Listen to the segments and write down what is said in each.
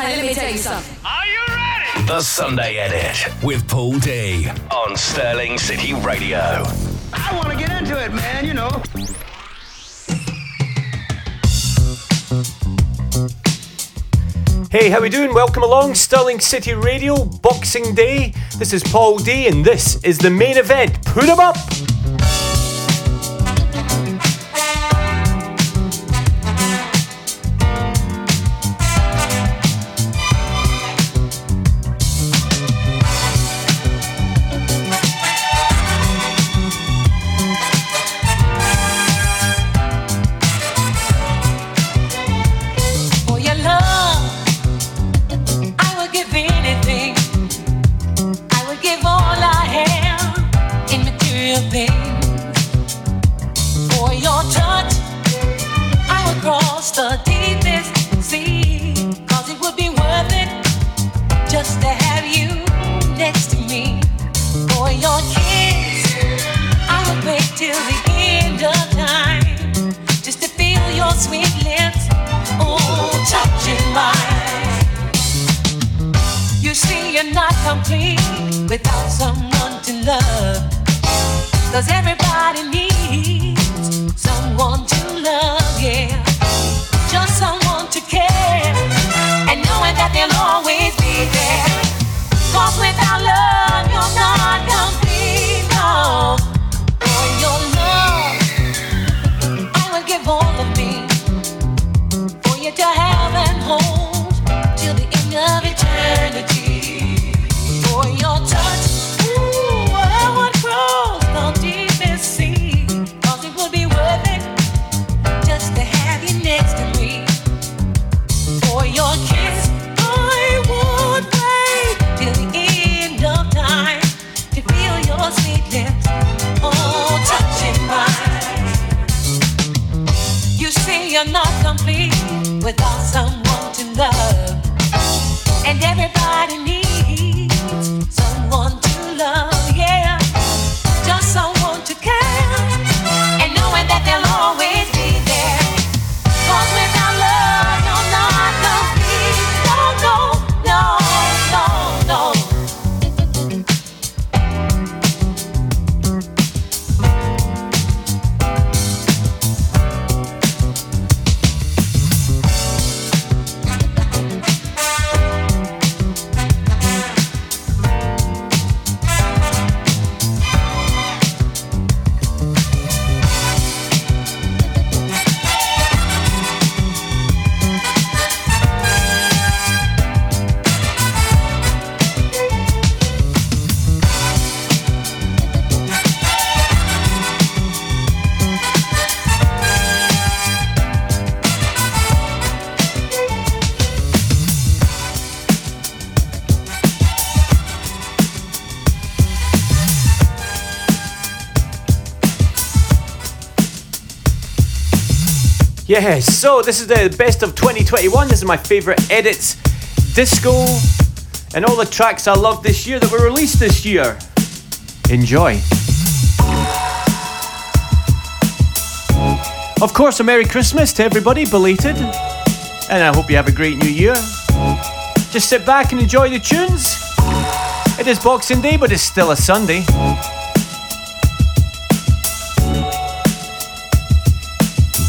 Hey, let me tell you something. Are you ready? The Sunday Edit with Paul D on Stirling City Radio. I want to get into it, man, you know. Hey, how we doing? Welcome along, Stirling City Radio, Boxing Day. This is Paul D, and this is the main event. Put 'em up! This is the best of 2021. This is my favourite edits, disco, and all the tracks I love this year that were released this year. Enjoy. Of course, a Merry Christmas to everybody, belated. And I hope you have a great new year. Just sit back and enjoy the tunes. It is Boxing Day, but it's still a Sunday.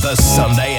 The Sunday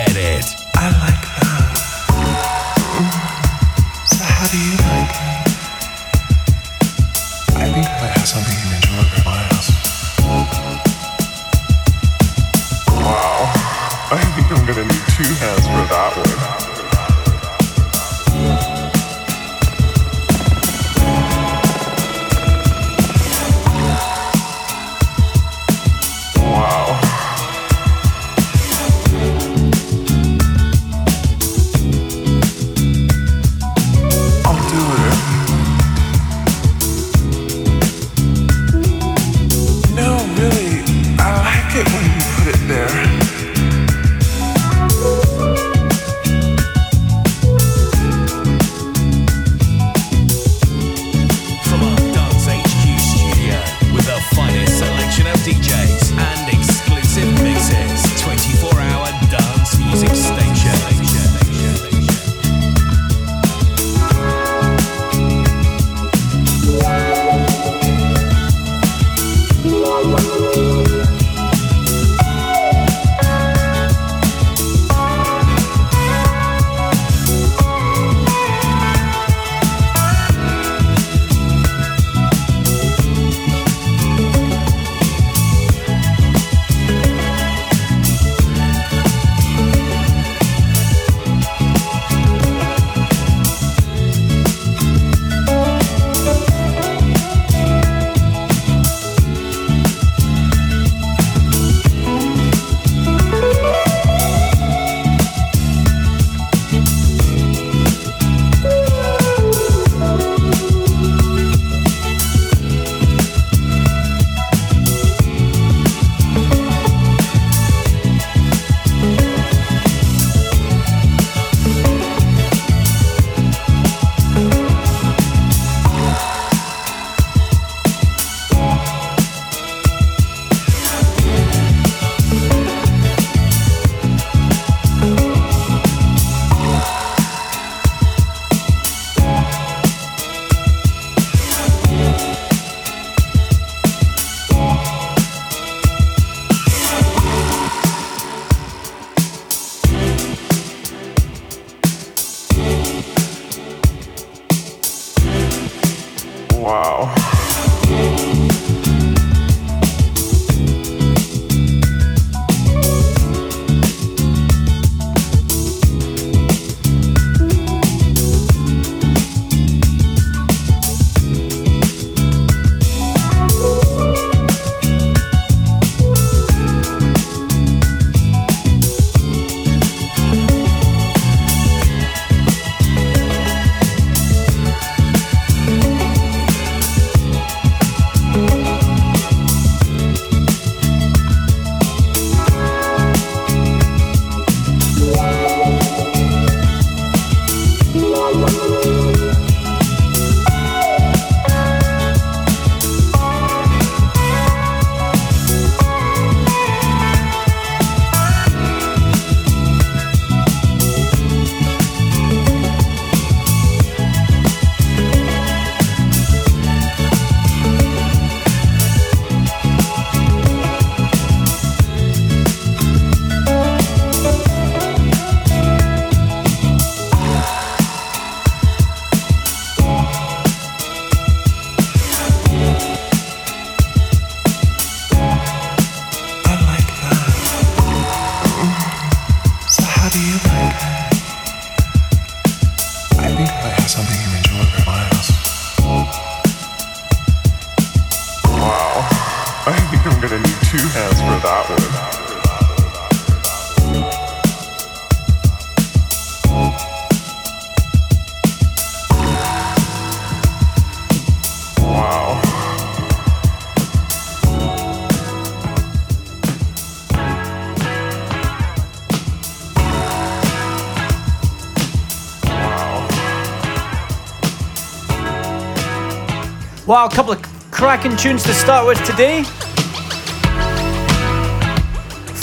Wow, a couple of cracking tunes to start with today.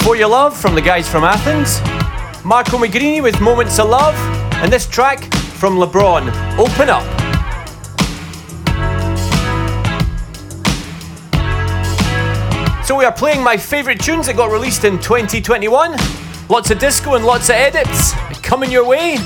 For Your Love from the guys from Athens. Marco Magrini with Moments of Love. And this track from LeBron, Open Up. So we are playing my favourite tunes that got released in 2021. Lots of disco and lots of edits coming your way.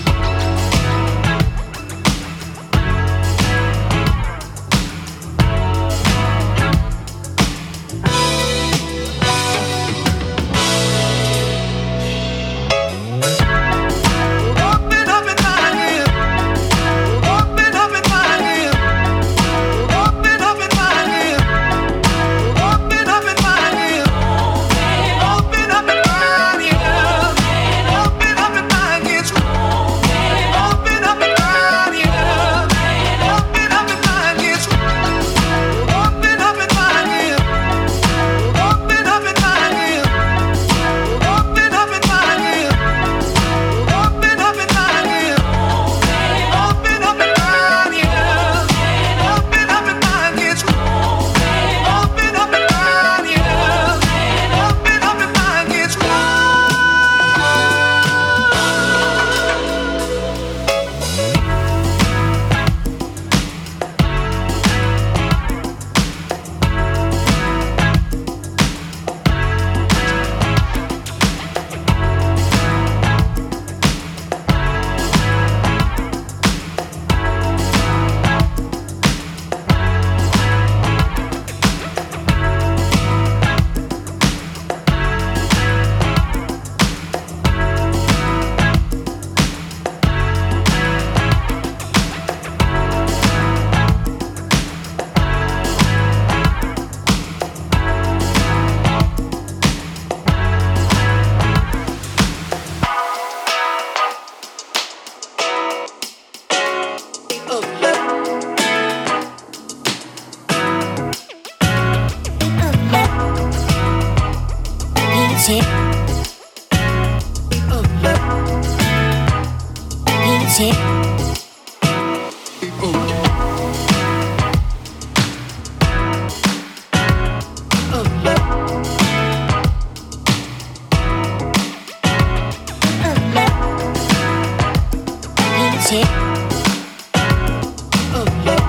Oh, yeah.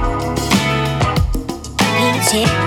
Music.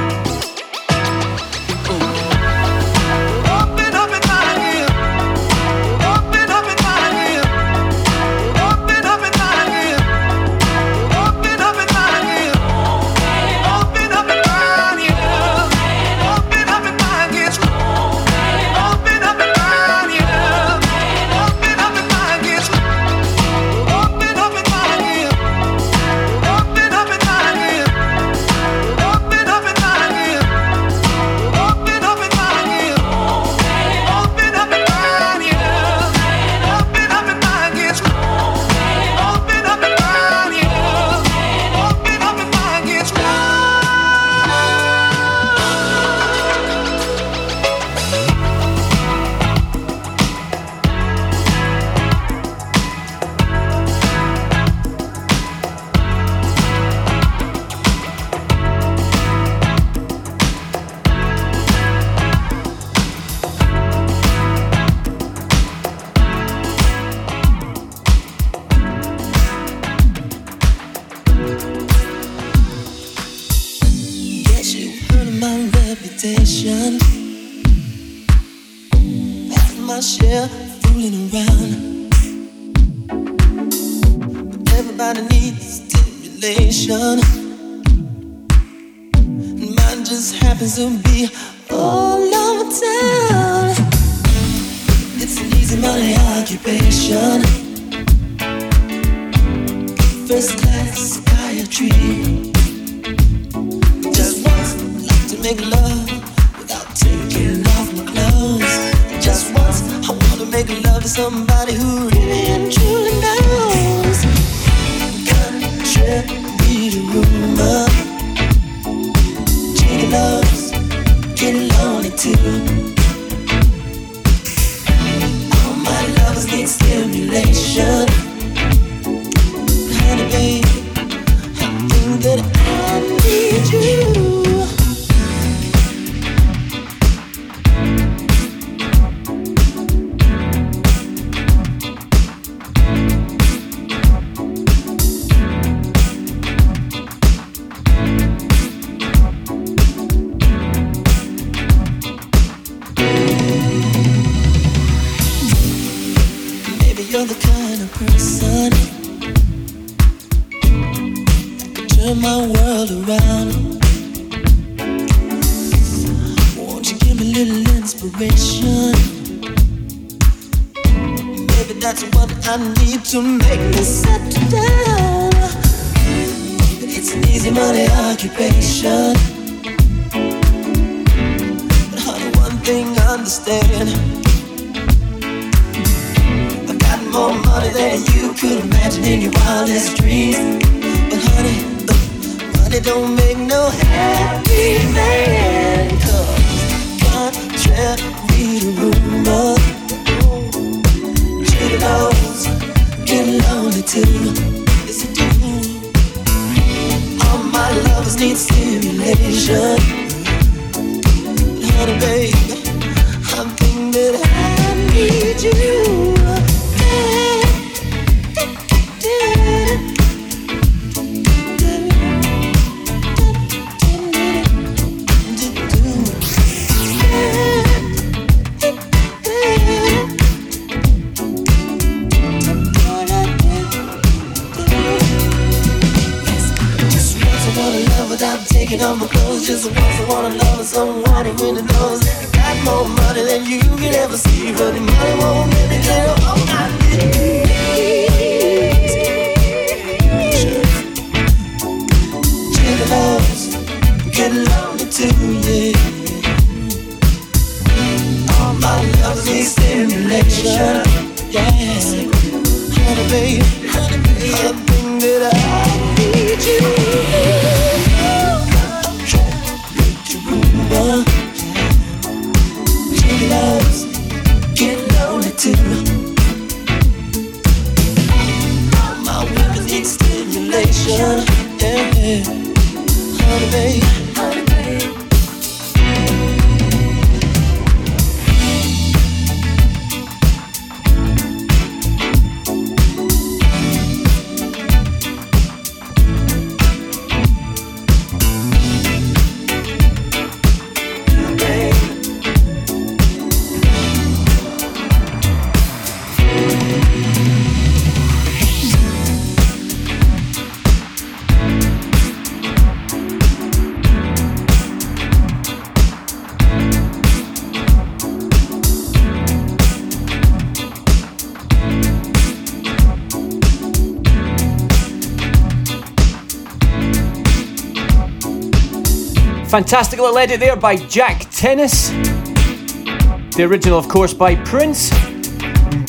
Fantastic little edit there by Jack Tennis. The original, of course, by Prince.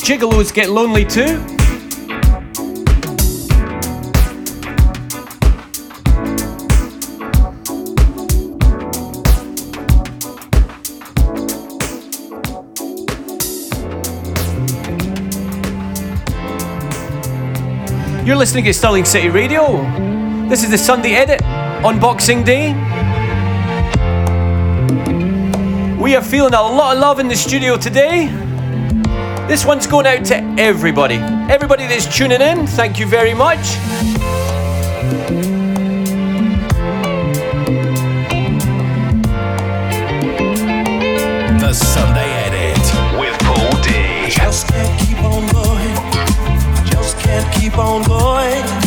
Gigolos Get Lonely Too. You're listening to Stirling City Radio. This is the Sunday edit on Boxing Day. We are feeling a lot of love in the studio today. This one's going out to everybody. Everybody that's tuning in, thank you very much. The Sunday Edit with Paul D. Just can't keep on going. Just can't keep on going.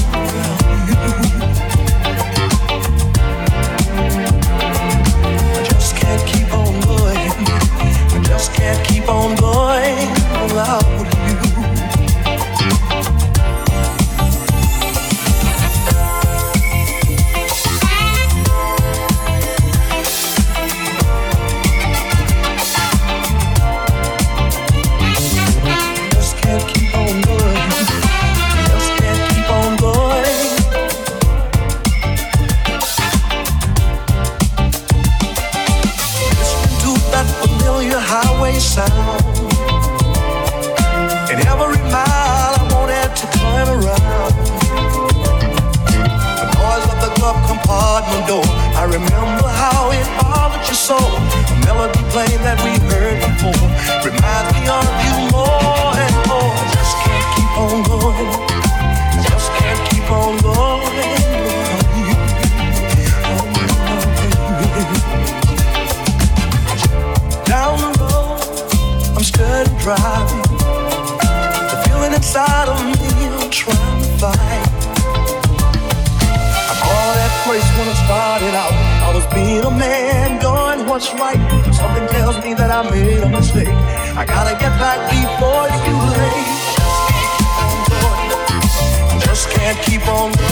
right. Something tells me that I made a mistake. I gotta get back before it's too late. Just can't keep on.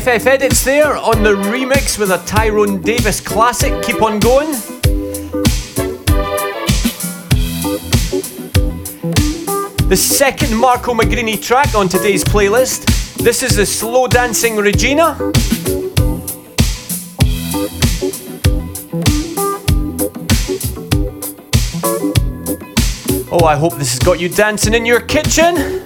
FF Edits there on the remix with a Tyrone Davis classic, Keep On Going. The second Marco Magrini track on today's playlist. This is the slow dancing Regina. Oh, I hope this has got you dancing in your kitchen.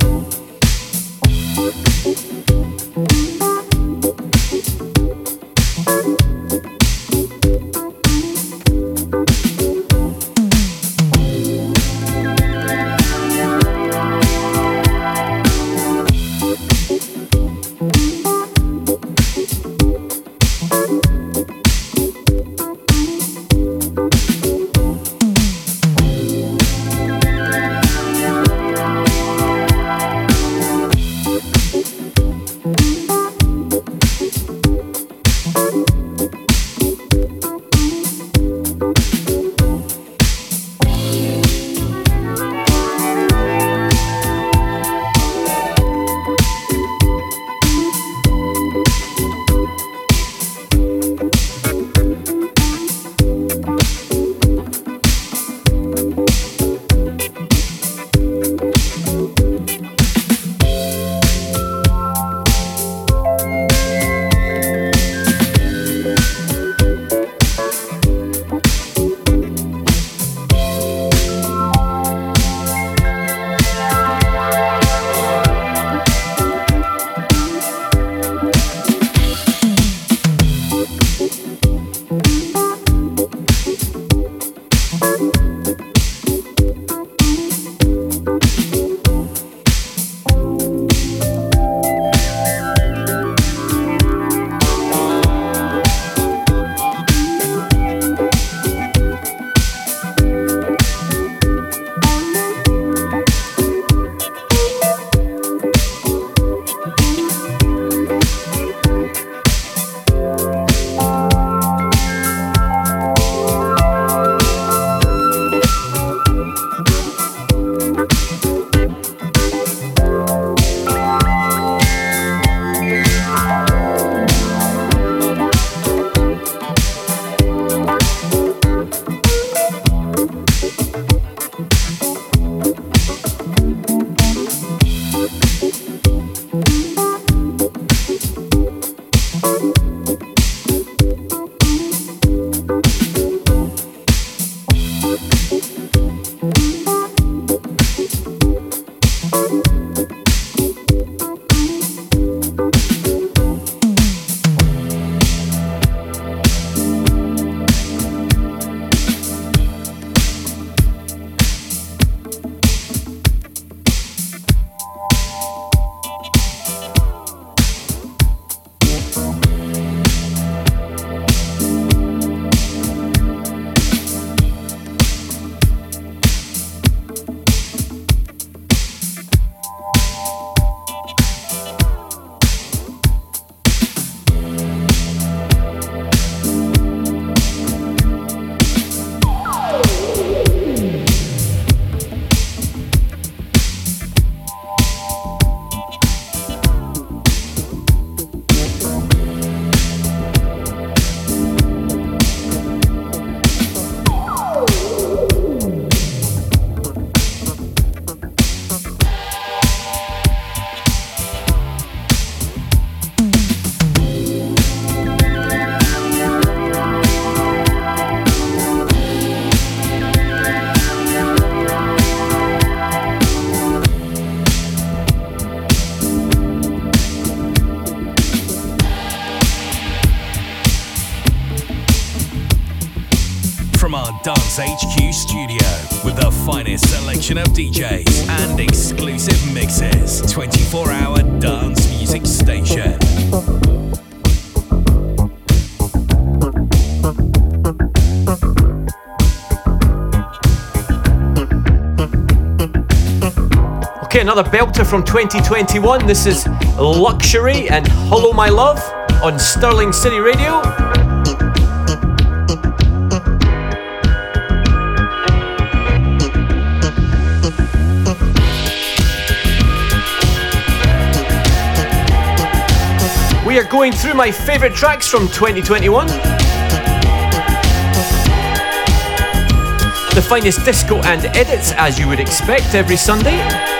HQ studio with the finest selection of DJs and exclusive mixes. 24 hour dance music station. Okay, another belter from 2021. This is LUXXURY and Hello My Love on Stirling City Radio. Going through my favourite tracks from 2021. The finest disco and edits, as you would expect every Sunday.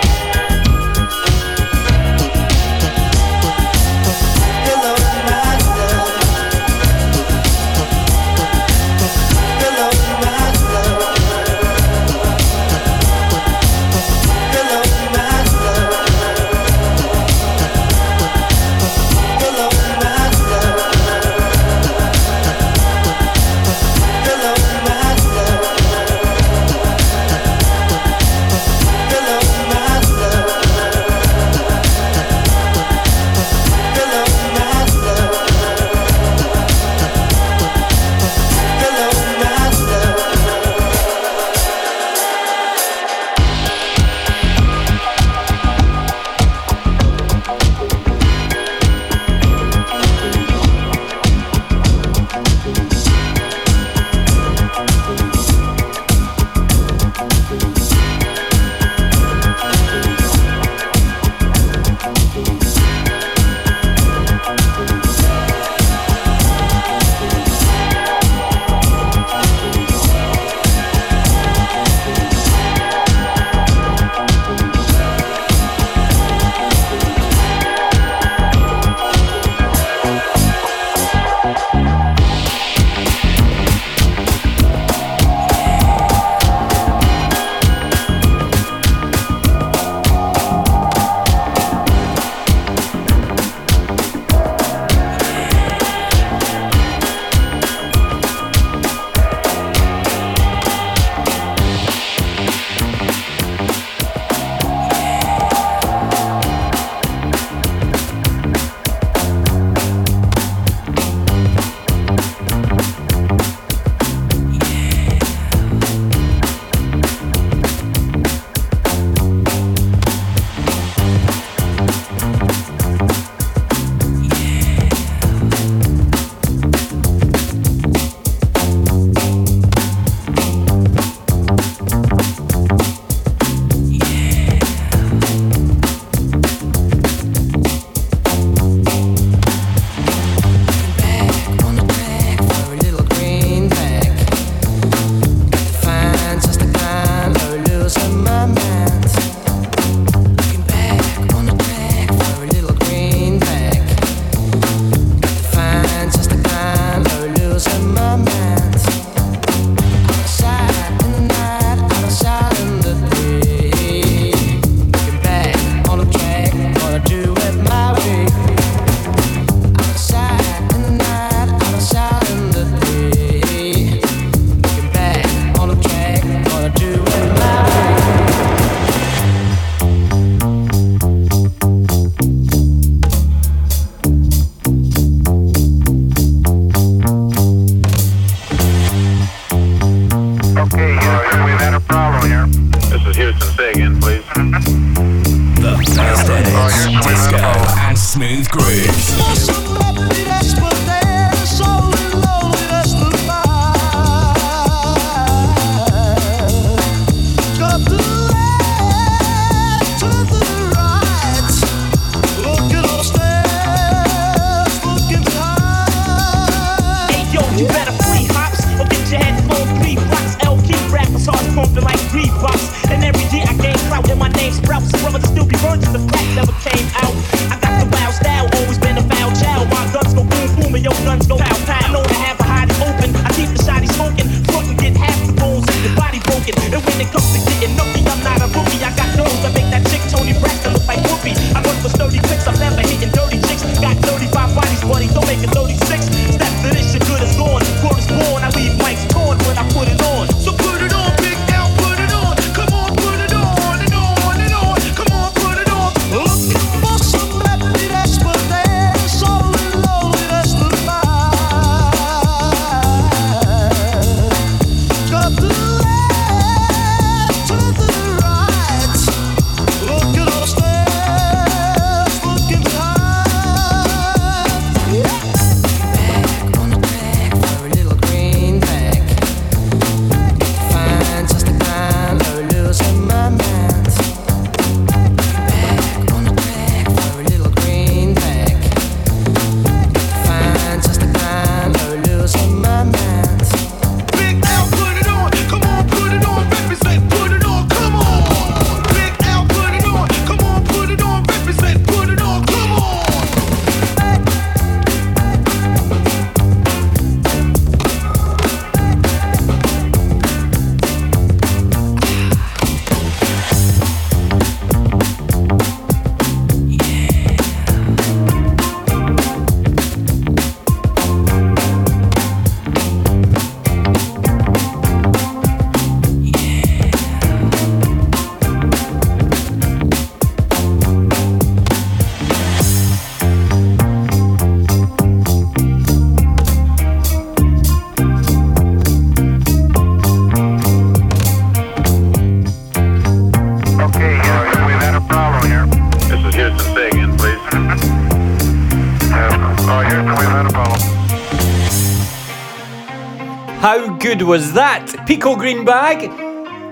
Was that? Pico Green Bag.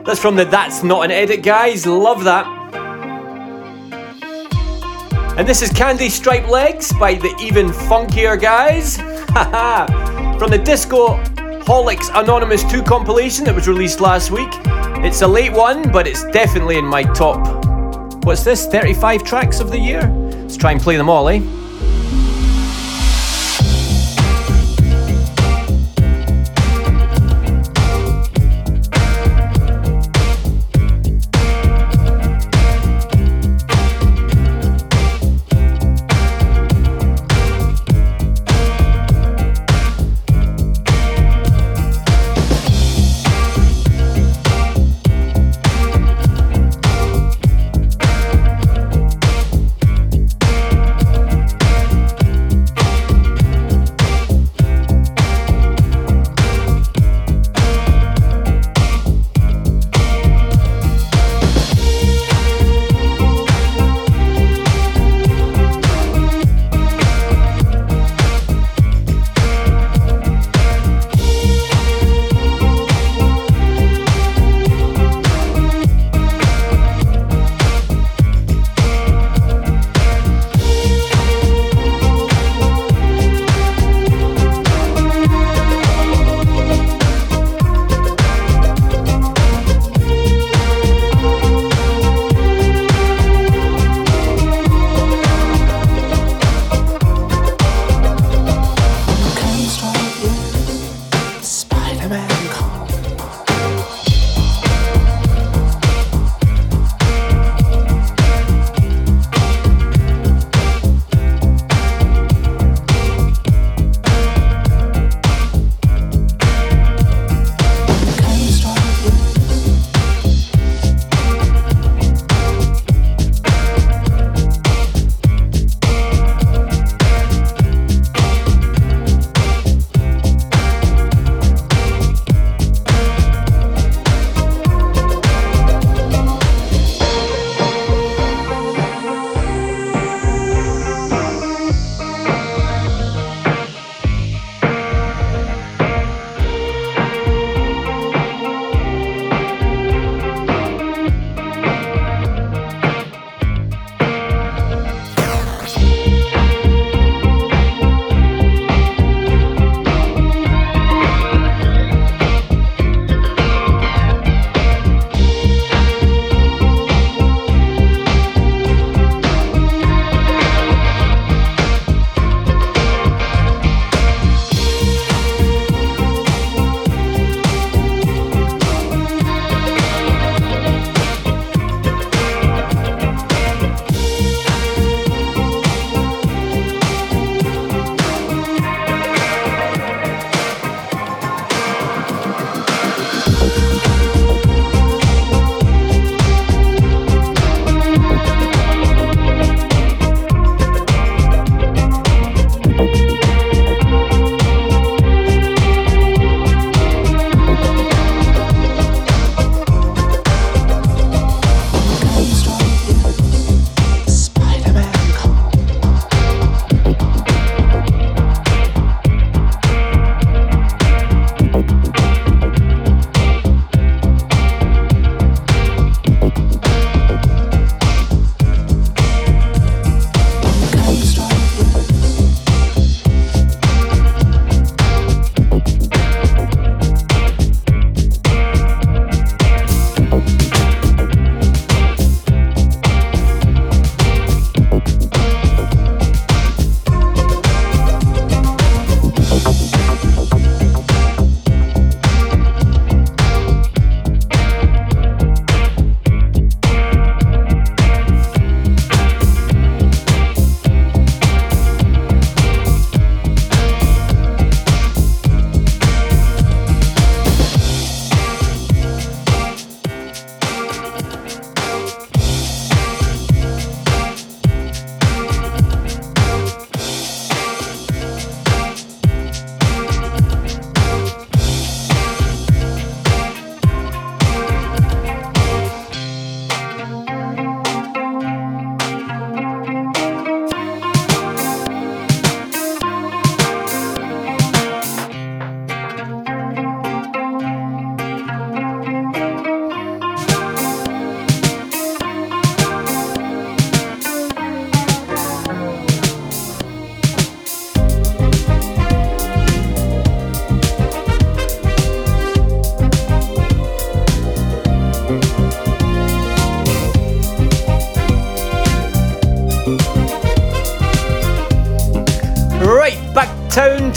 That's from the That's Not an Edit guys. Love that. And this is Candy Stripe Legs by the Even Funkier guys. from the Disco Holics Anonymous 2 compilation that was released last week. It's a late one, but it's definitely in my top. What's this? 35 tracks of the year? Let's try and play them all, eh?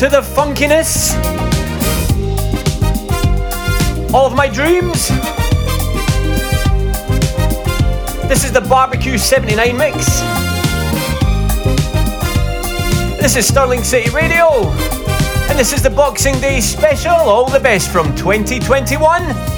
to the funkiness of my dreams. This is the Barbecue 79 mix. This is Stirling City Radio. And this is the Boxing Day special. All the best from 2021.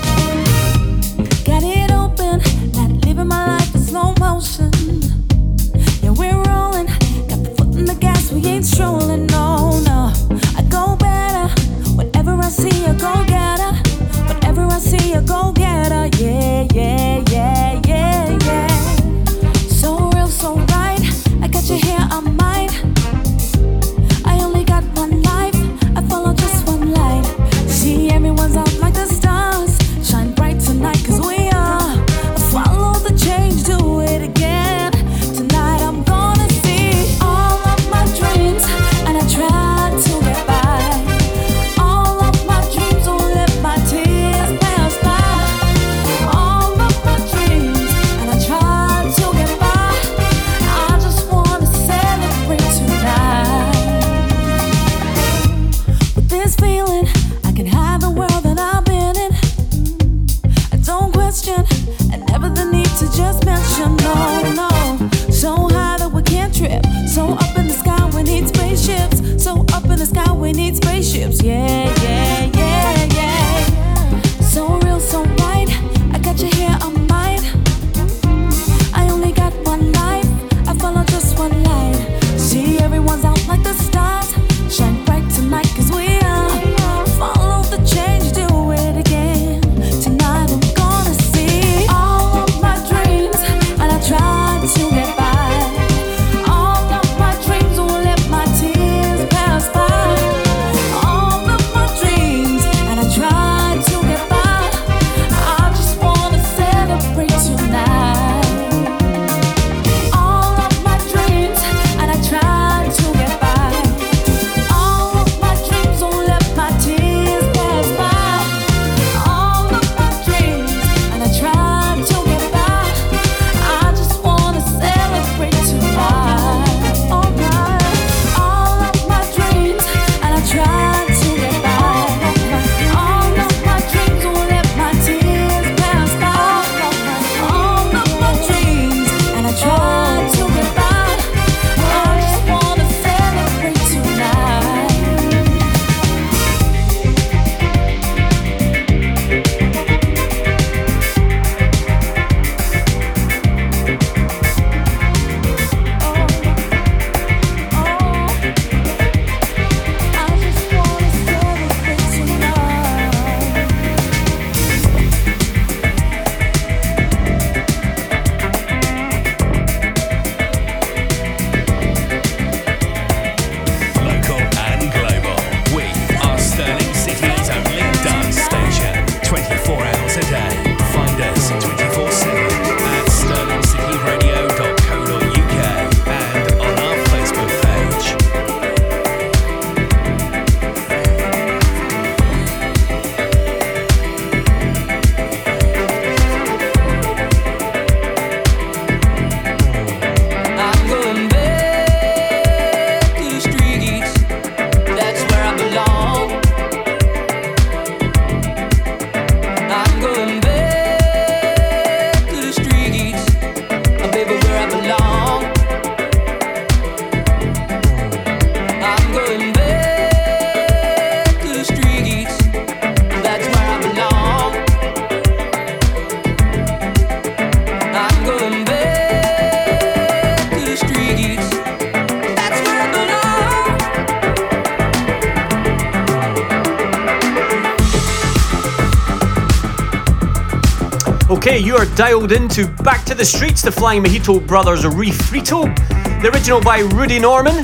dialed into Back to the Streets, the Flying Mojito Brothers Refrito, the original by Rudy Norman.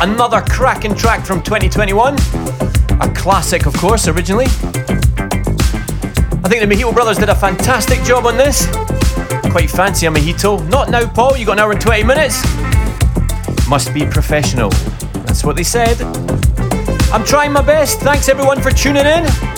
Another cracking track from 2021, a classic, of course, originally. I think the Mojito Brothers did a fantastic job on this. Quite fancy a mojito. Not now, Paul, you got an hour and 20 minutes. Must be professional. That's what they said. I'm trying my best. Thanks everyone for tuning in.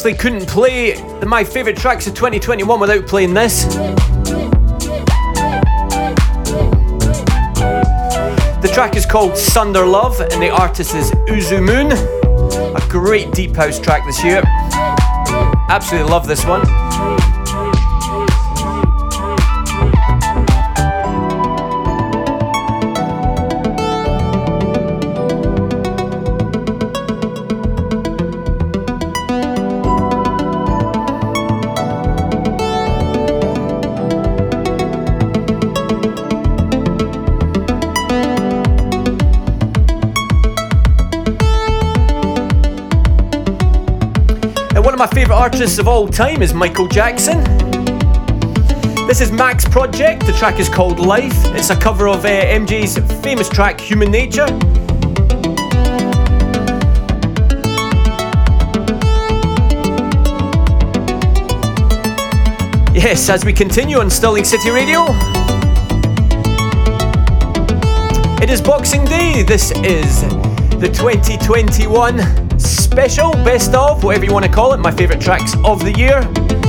Seriously couldn't play my favourite tracks of 2021 without playing this. The track is called Sunder Love and the artist is EZU Moon. A great deep house track this year. Absolutely love this one. My favourite artists of all time is Michael Jackson. This is Max Project, the track is called Life. It's a cover of uh, MJ's famous track Human Nature. Yes, as we continue on Stirling City Radio. It is Boxing Day. This is the 2021 special, best of, whatever you want to call it, my favourite tracks of the year.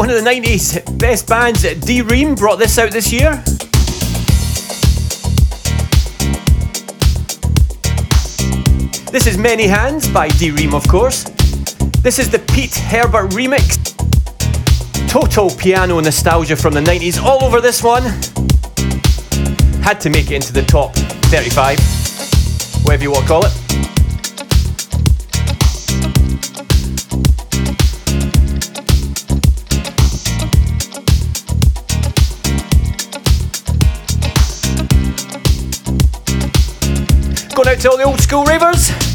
One of the 90s best bands, D:Ream, brought this out this year. This is Many Hands by D:Ream, of course. This is the Pete Herbert remix. Total piano nostalgia from the 90s, all over this one. Had to make it into the top 35, whatever you want to call it. Tell the old school ravers.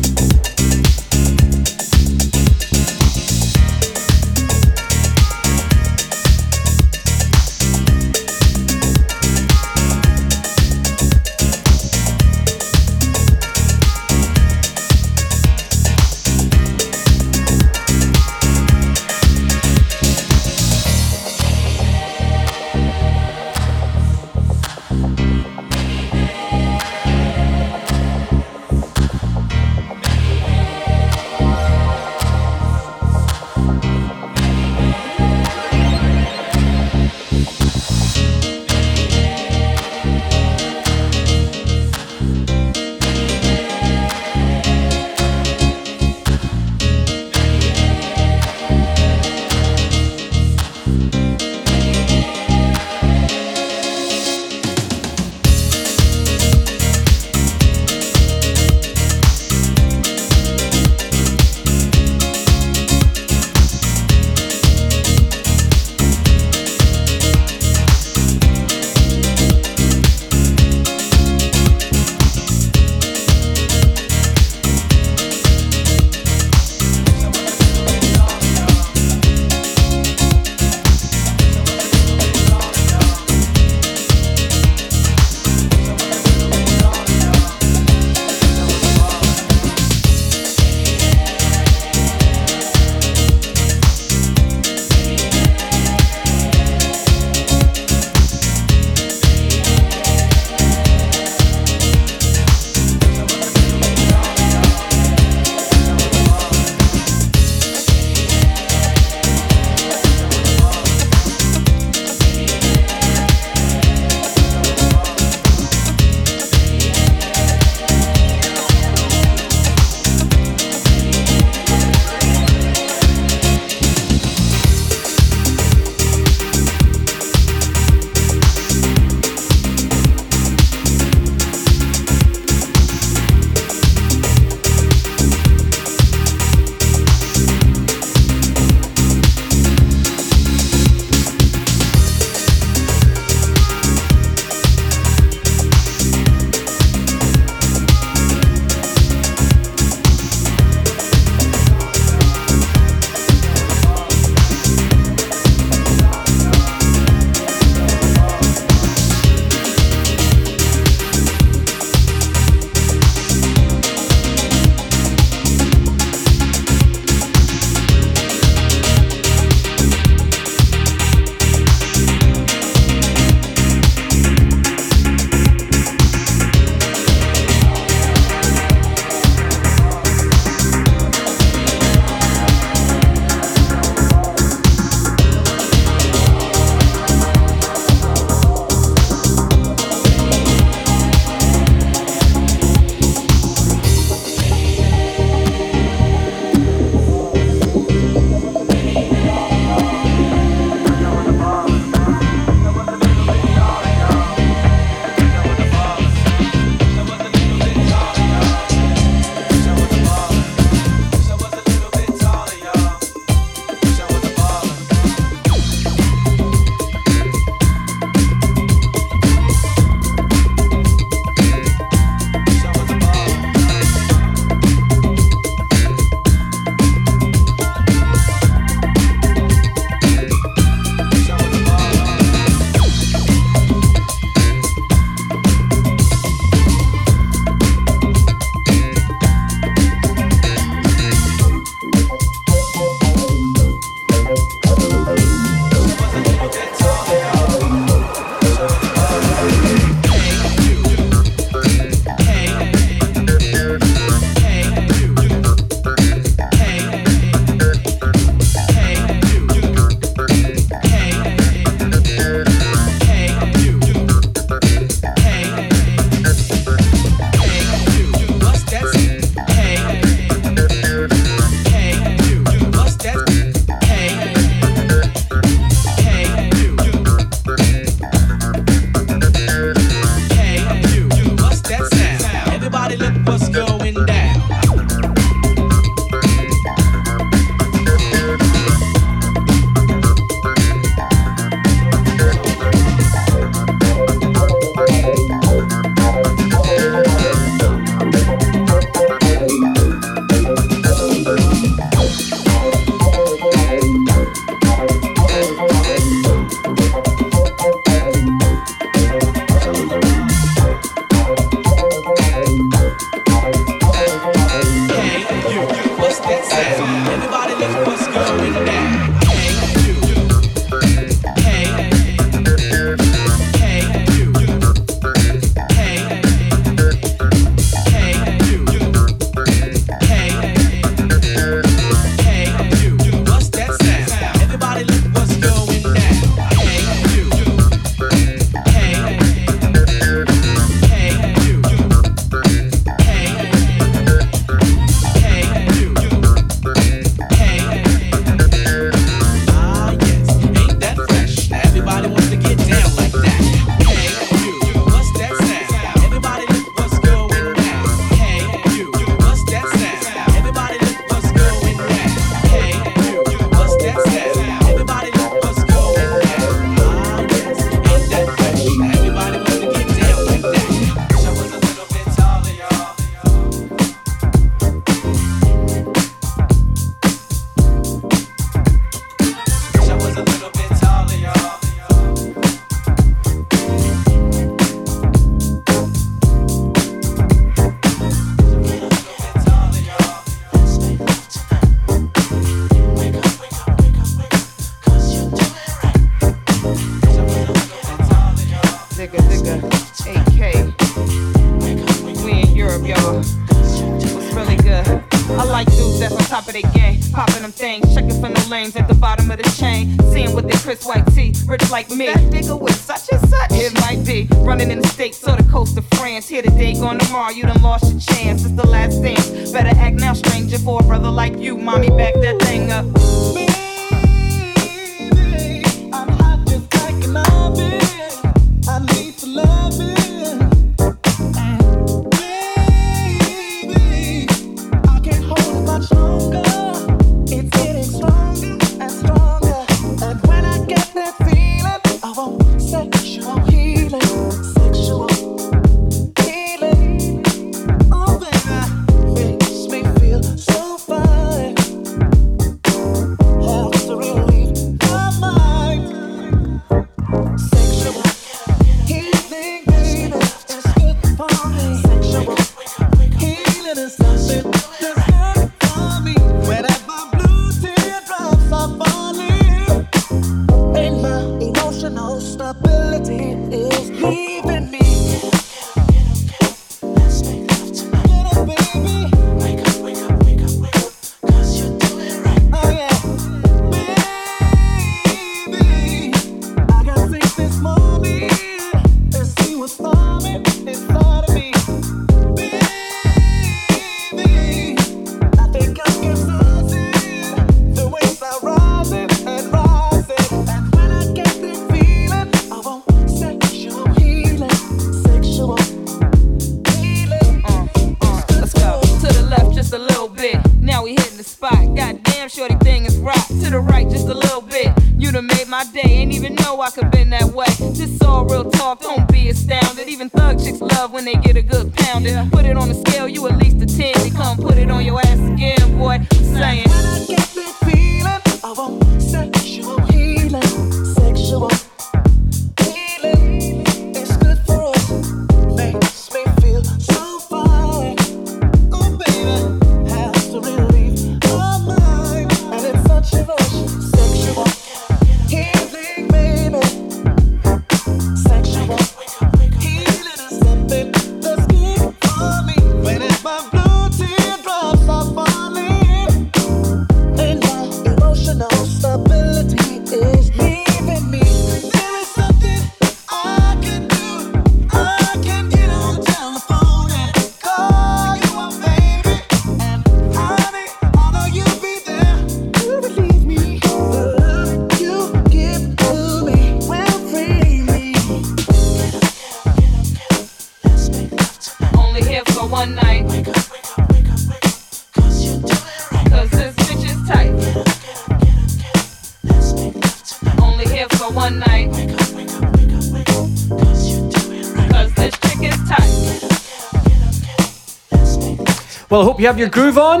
Well, I hope you have your groove on.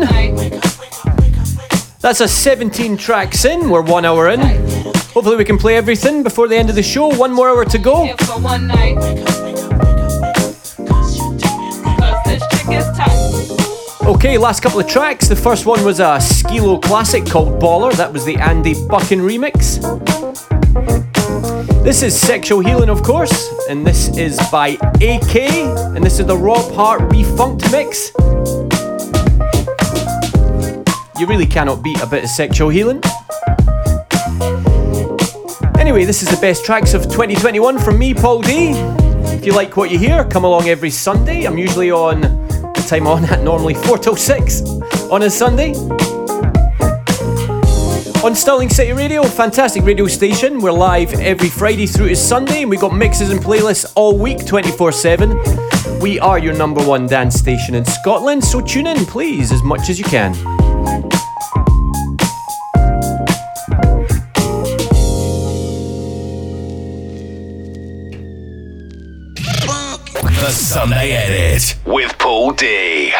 That's a 17 tracks in. We're one hour in. Hopefully, we can play everything before the end of the show. One more hour to go. Okay, last couple of tracks. The first one was a Skilo classic called Baller. That was the Andy Buchan remix. This is Sexual Healing, of course, and this is by AKAY, and this is the Rob Hart refunked mix. You really cannot beat a bit of sexual healing. Anyway, this is the best tracks of 2021 from me, Paul D. If you like what you hear, come along every Sunday. I'm usually on the time on at normally 4 till 6 on a Sunday. On Stirling City Radio, fantastic radio station. We're live every Friday through to Sunday, and we've got mixes and playlists all week 24 7. We are your number one dance station in Scotland, so tune in, please, as much as you can. Sunday Edit with Paul D.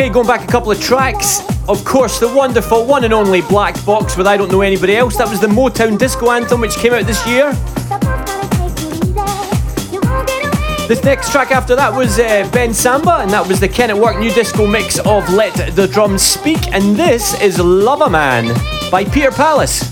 Okay, going back a couple of tracks. Of course, the wonderful one and only Black Box with I Don't Know Anybody Else. That was the Motown Disco Anthem which came out this year. This next track after that was uh, Bah Samba, and that was the Ken at Work new disco mix of Let the Drums Speak. And this is Lover Man by Peter Palace.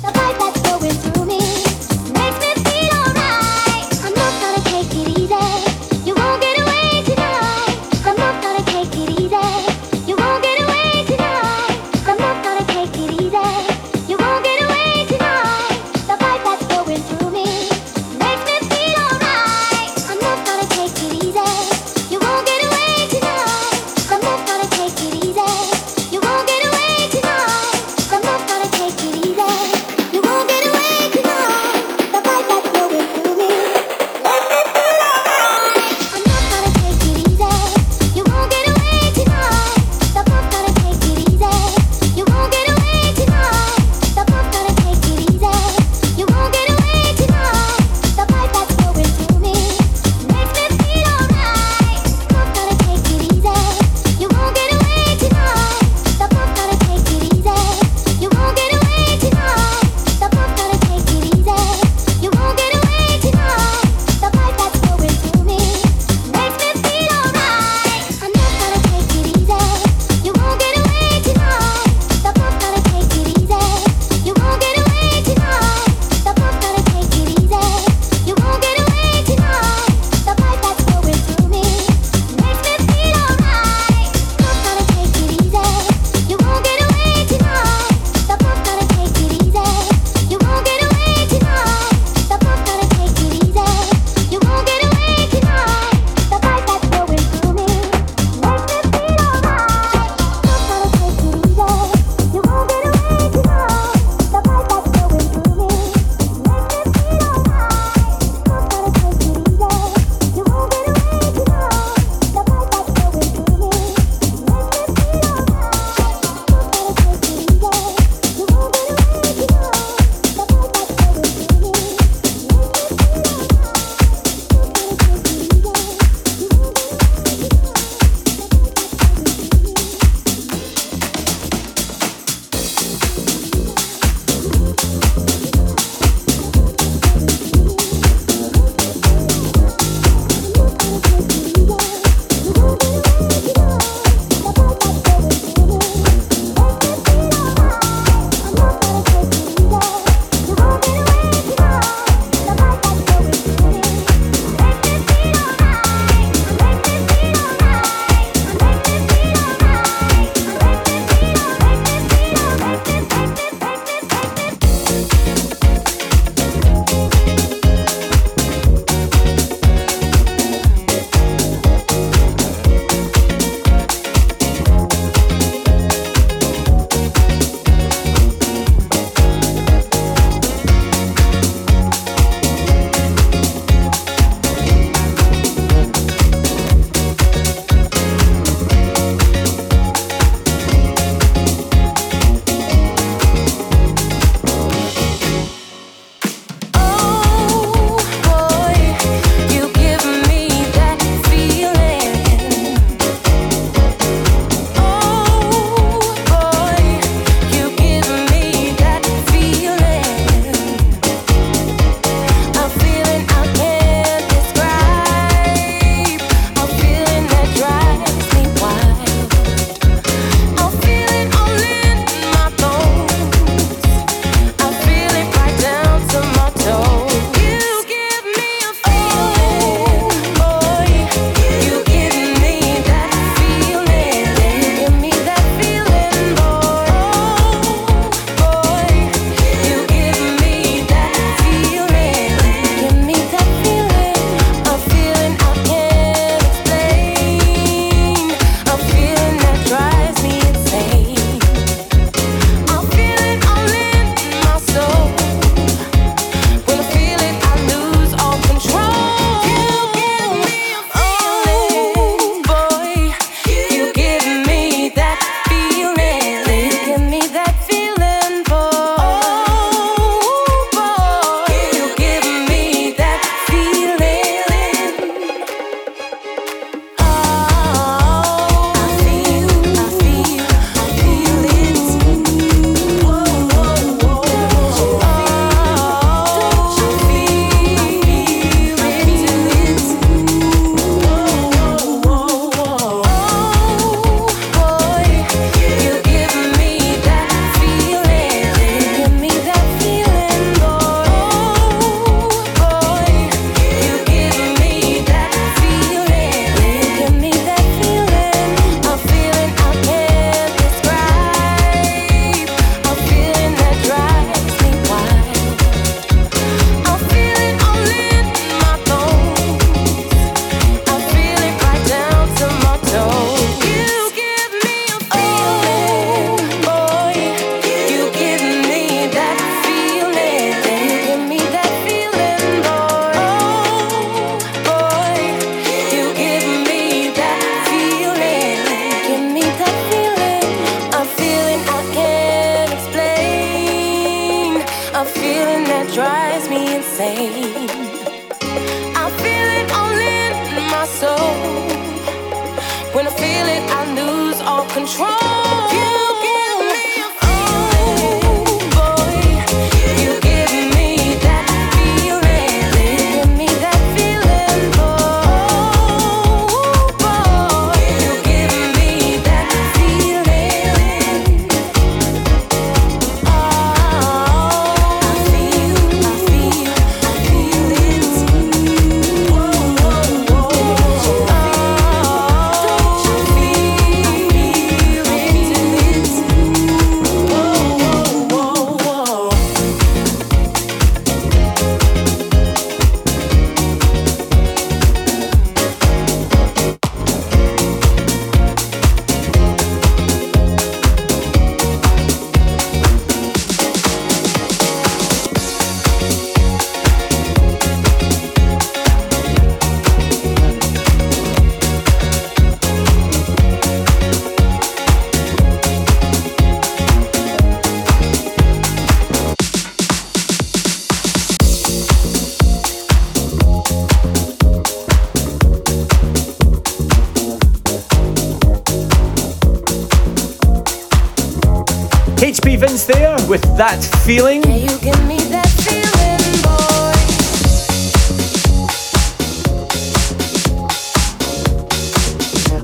Feeling. That feeling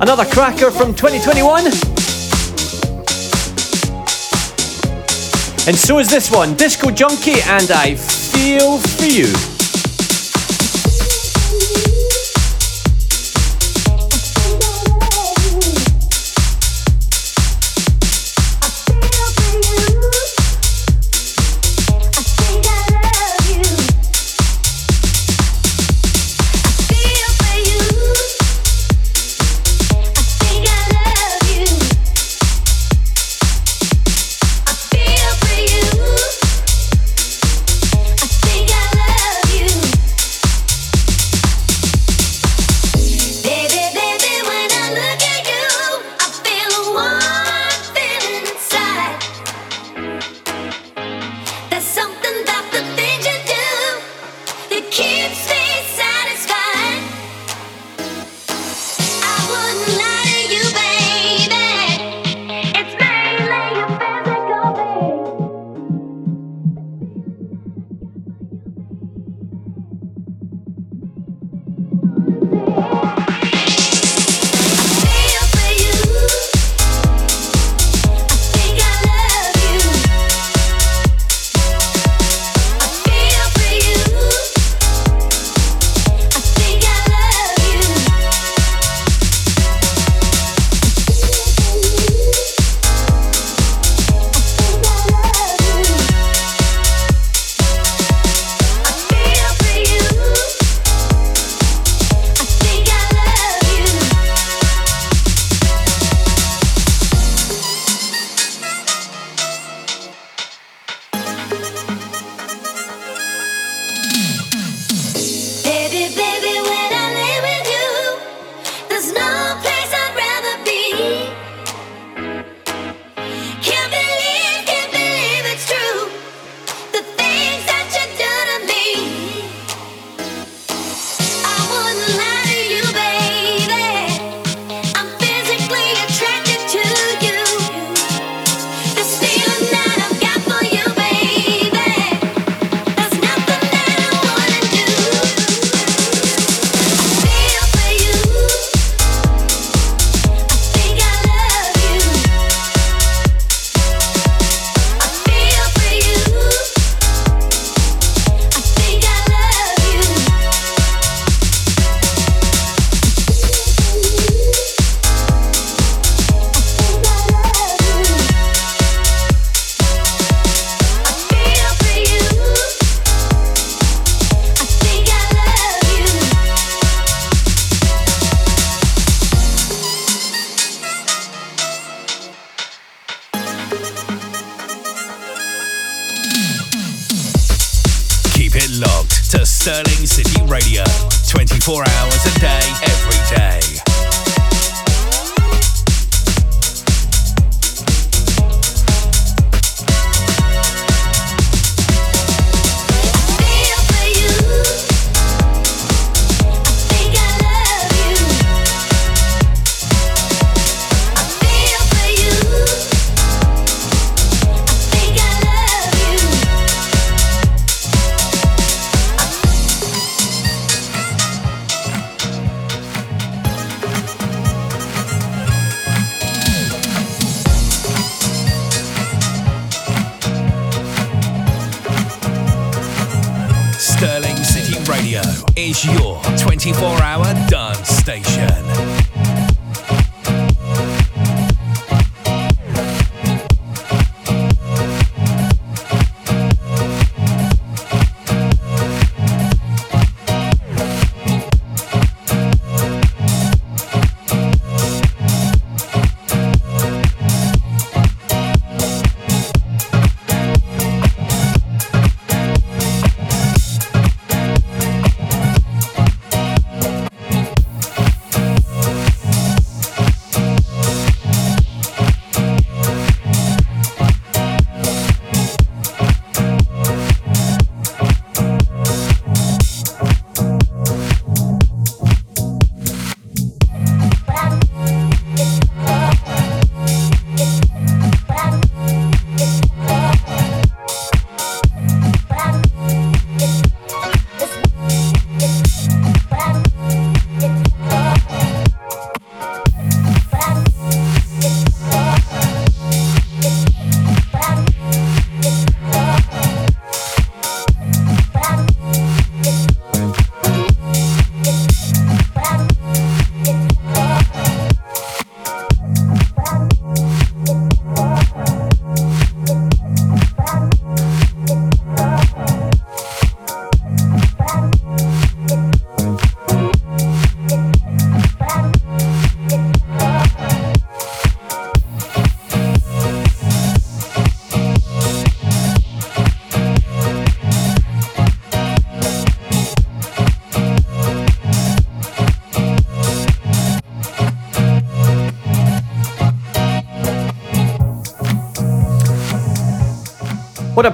Another cracker from 2021. And so is this one, Disko Junkie and I Feel For You.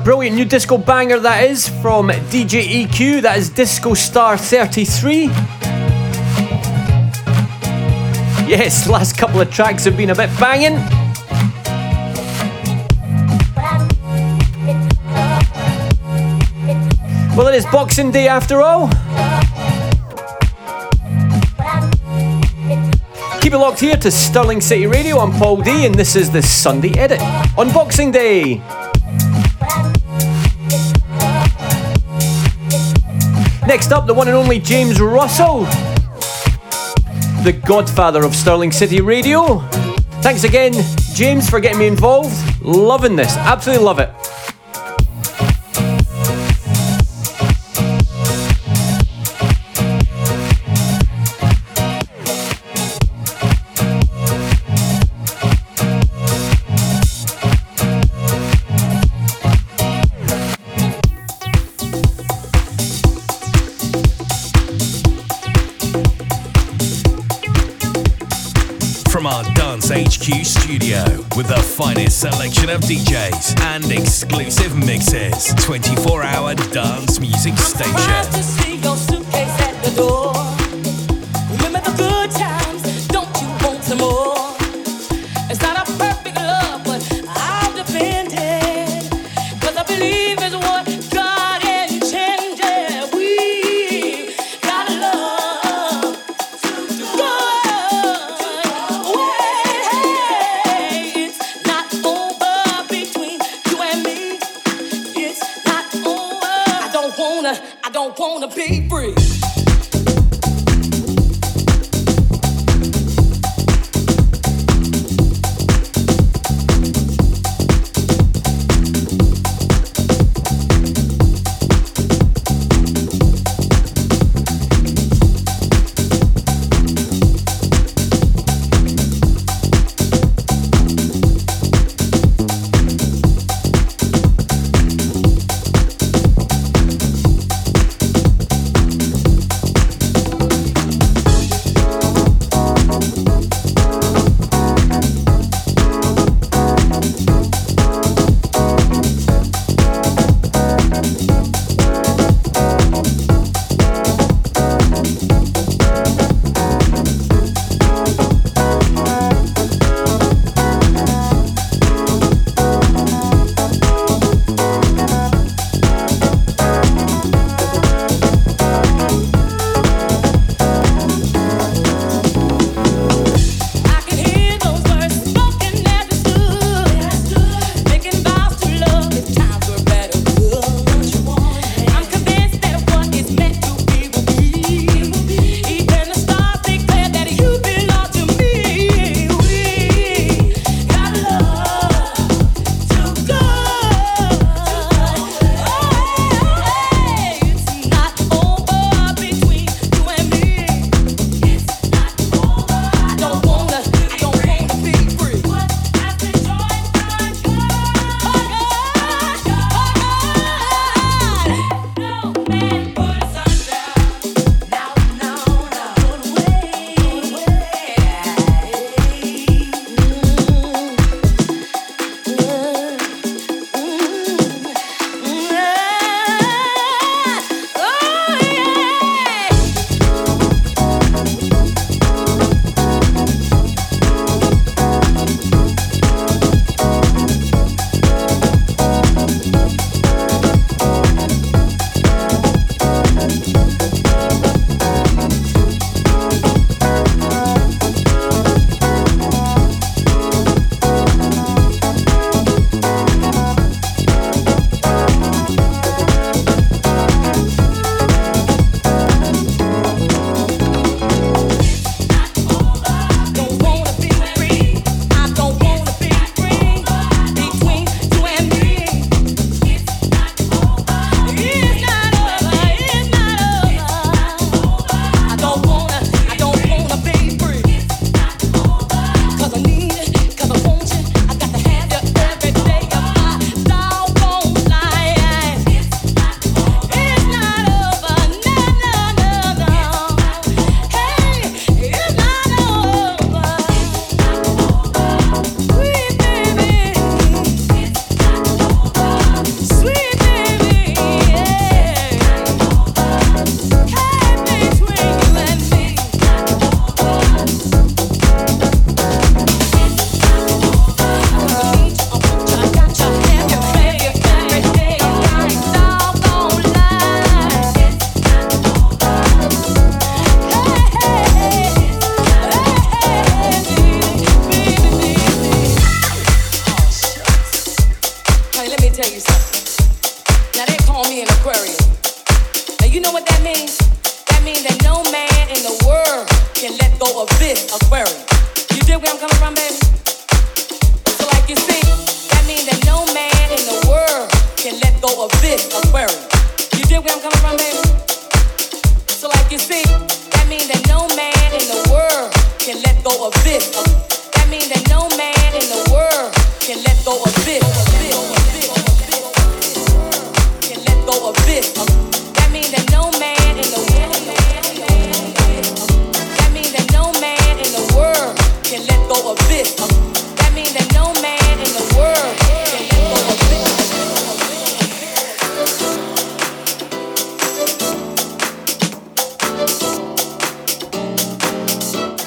Brilliant new disco banger that is from DJ EQ. That is Disco Star 33. Yes, last couple of tracks have been a bit banging. Well, it is Boxing Day after all. Keep it locked here to Stirling City Radio. I'm Paul D, and this is the Sunday Edit on Boxing Day. Next up, the one and only James Russell, the godfather of Stirling City Radio. Thanks again, James, for getting me involved. Loving this, absolutely love it. With the finest selection of DJs and exclusive mixes. 24 hour dance music station.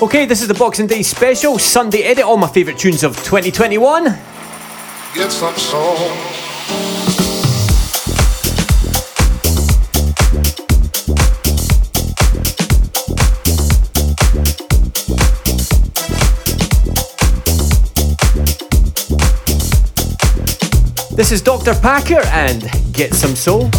Okay, this is the Boxing Day special, Sunday edit, all my favourite tunes of 2021. Get some soul. This is Dr. Packer and Get Some Soul.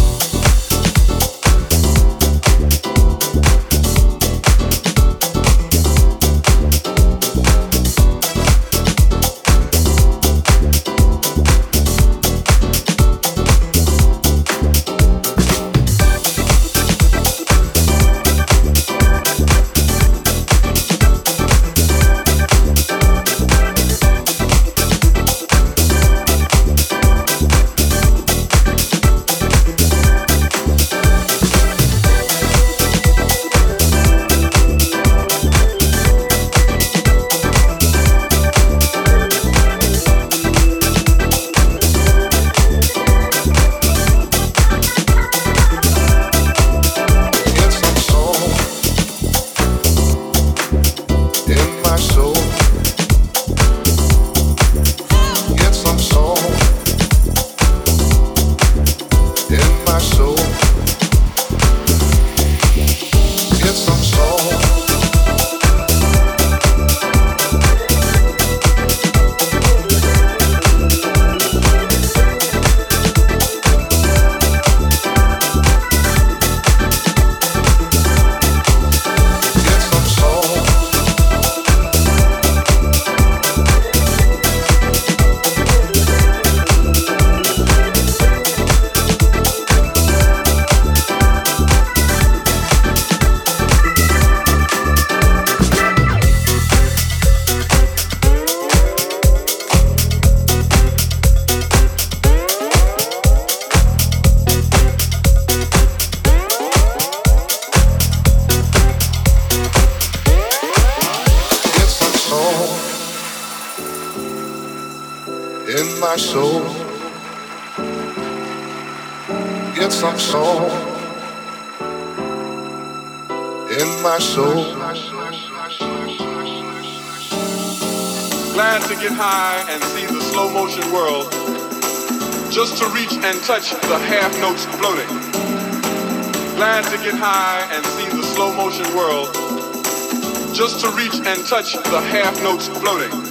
the half notes floating.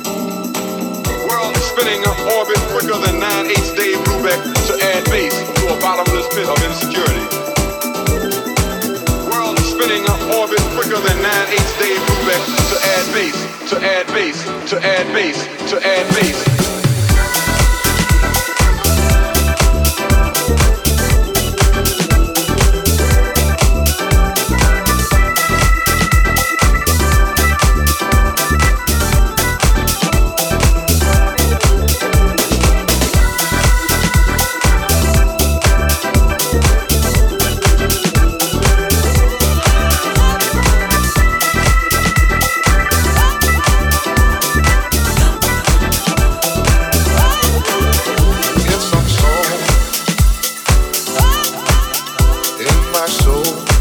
my soul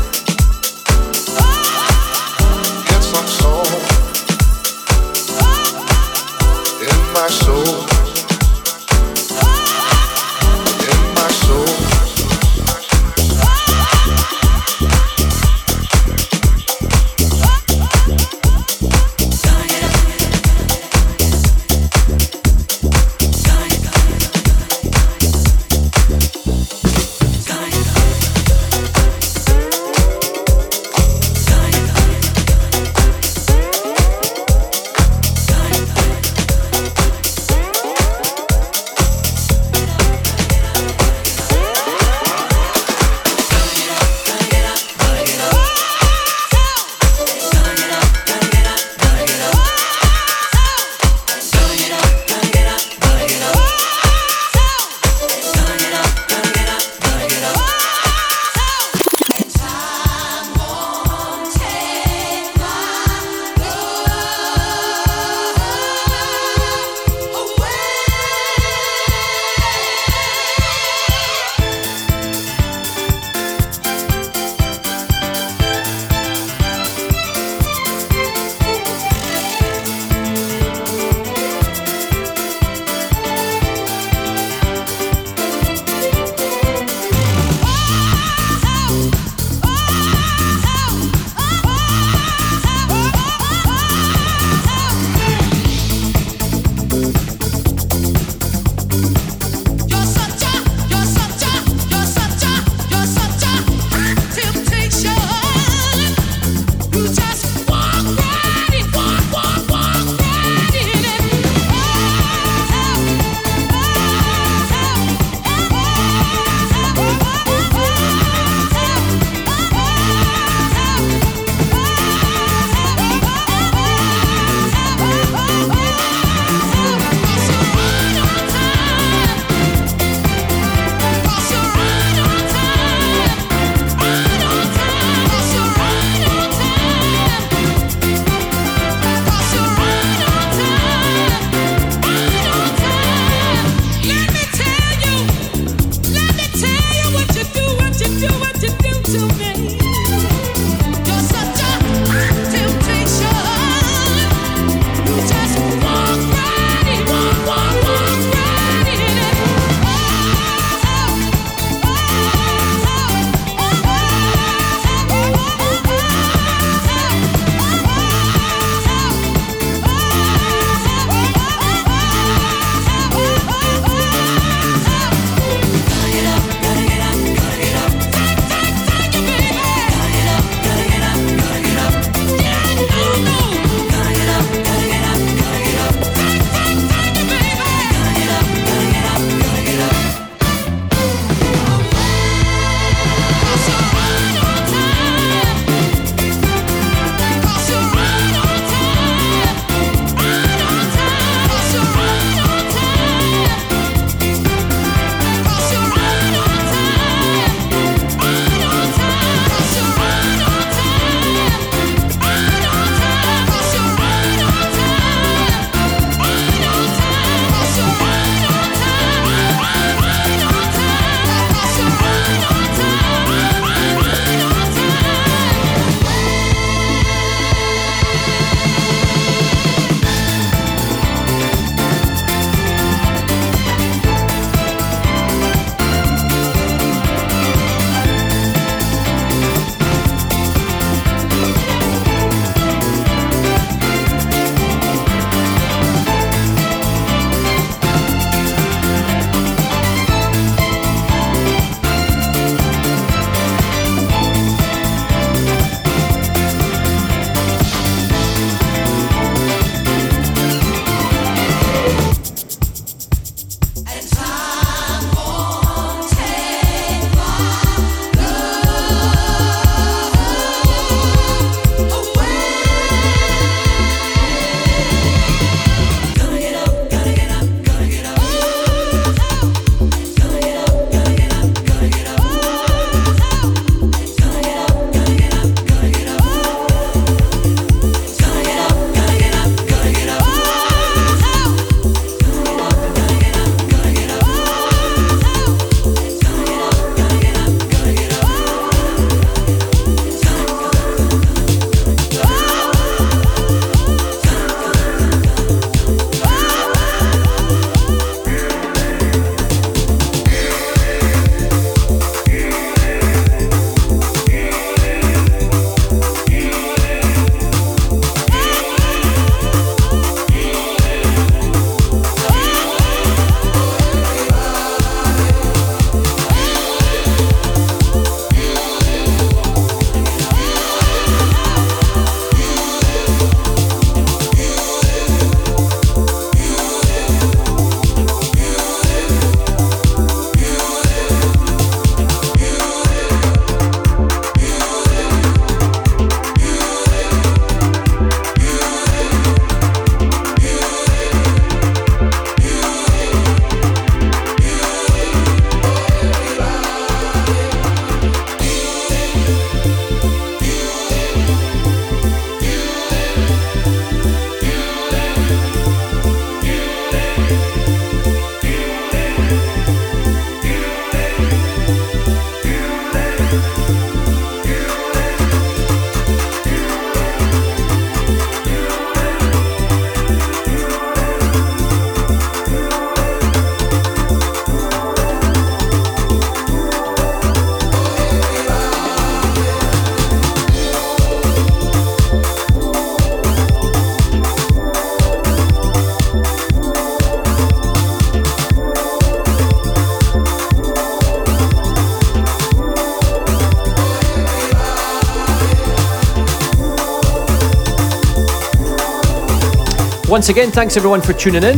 once again, thanks everyone for tuning in.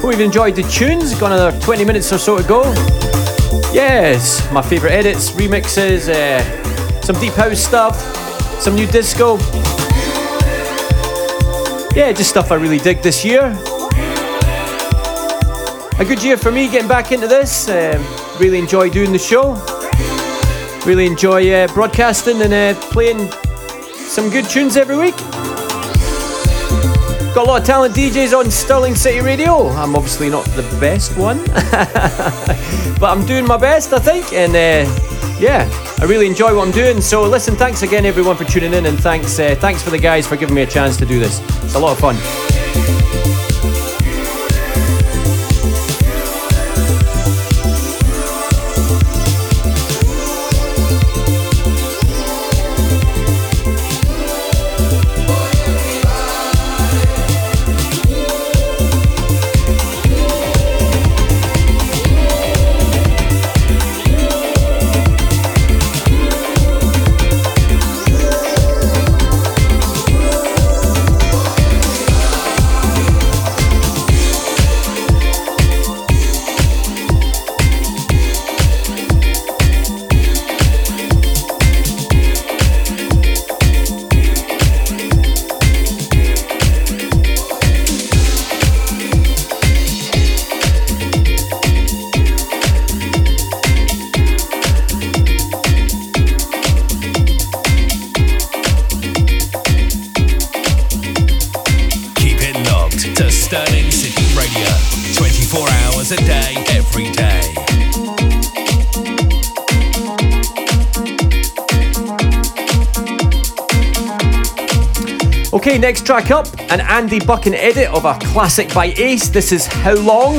Hope you've enjoyed the tunes. Got another 20 minutes or so to go. Yes, my favourite edits, remixes, uh, some deep house stuff, some new disco. Yeah, just stuff I really dig this year. A good year for me getting back into this. Um, really enjoy doing the show. Really enjoy uh, broadcasting and uh, playing some good tunes every week. Got a lot of talent DJs on Stirling City Radio. I'm obviously not the best one, but I'm doing my best, I think. And uh, yeah, I really enjoy what I'm doing. So listen, thanks again everyone for tuning in, and thanks, uh, thanks for the guys for giving me a chance to do this. It's a lot of fun. Track up, an Andy Buchan edit of a classic by Ace. This is How Long?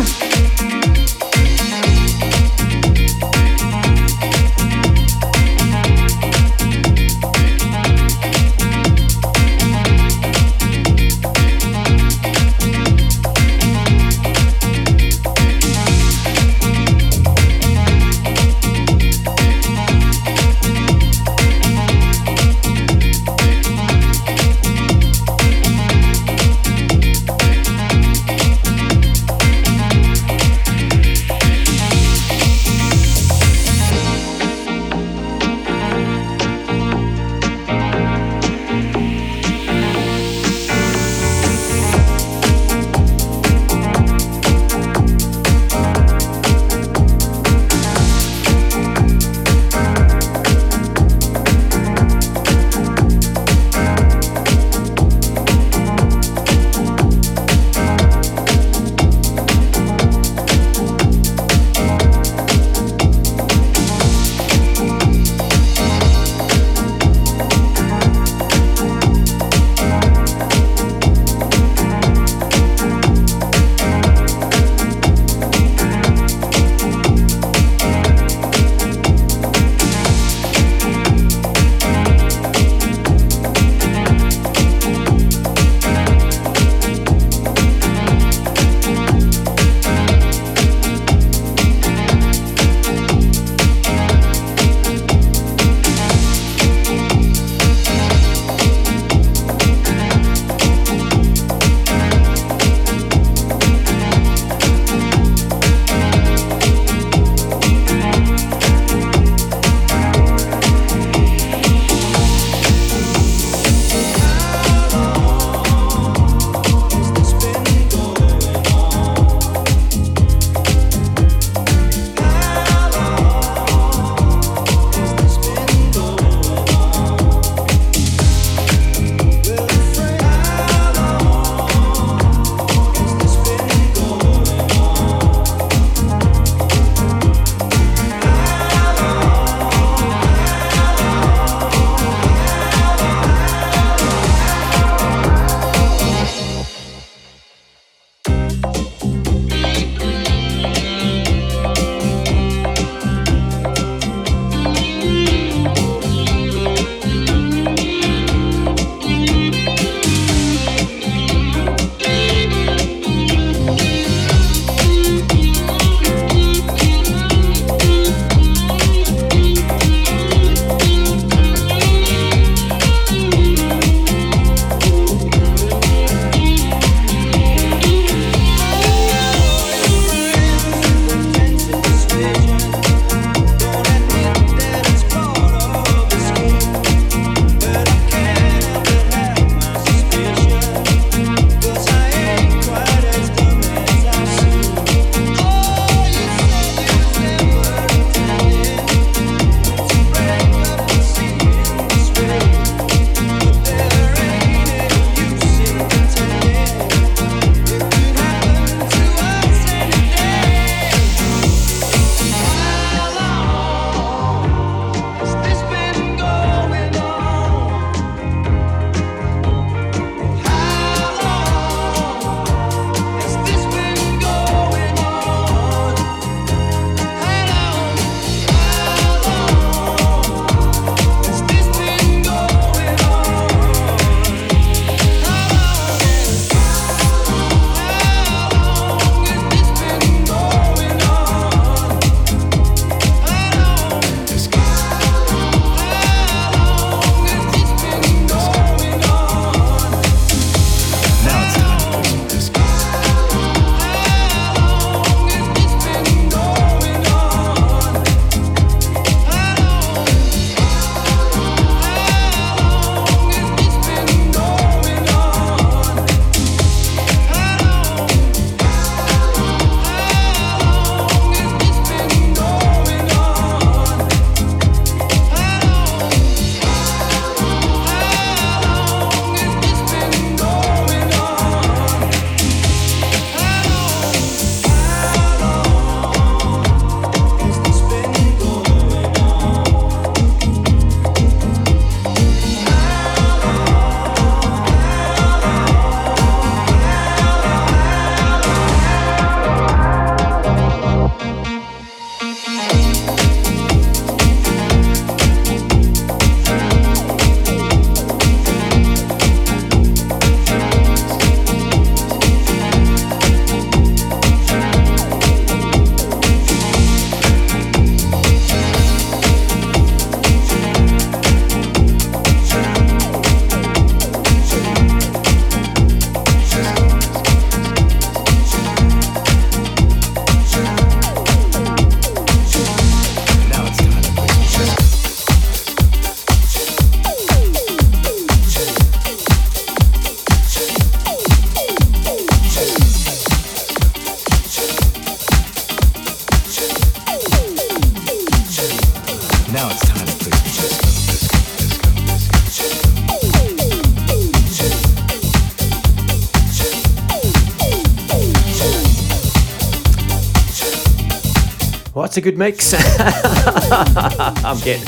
A good mix? I'm getting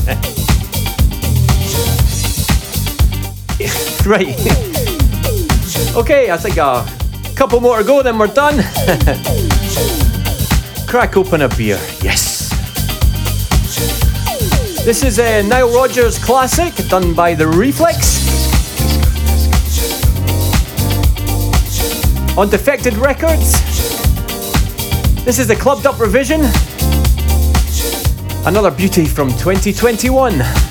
right. okay, I think a couple more to go, then we're done. Crack open a beer. Yes. This is a Nile Rodgers classic done by the Reflex. On Defected Records. This is the clubbed up revision. Another beauty from 2021.